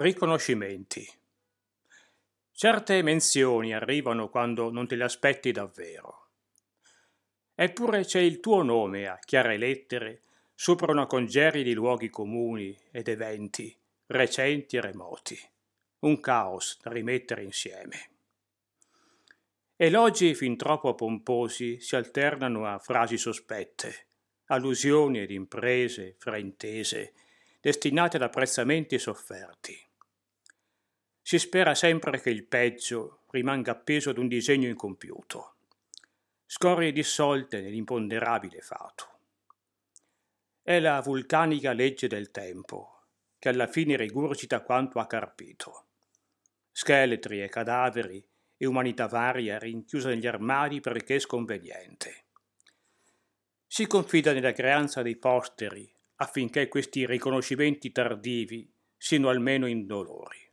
Riconoscimenti. Certe menzioni arrivano quando non te le aspetti davvero. Eppure c'è il tuo nome a chiare lettere sopra una congerie di luoghi comuni ed eventi, recenti e remoti. Un caos da rimettere insieme. Elogi fin troppo pomposi si alternano a frasi sospette, allusioni ed imprese fraintese, destinate ad apprezzamenti sofferti. Si spera sempre che il peggio rimanga appeso ad un disegno incompiuto. Scorie dissolte nell'imponderabile fato. È la vulcanica legge del tempo, che alla fine rigurgita quanto ha carpito. Scheletri e cadaveri e umanità varia rinchiusa negli armadi perché è sconveniente. Si confida nella creanza dei posteri affinché questi riconoscimenti tardivi siano almeno indolori.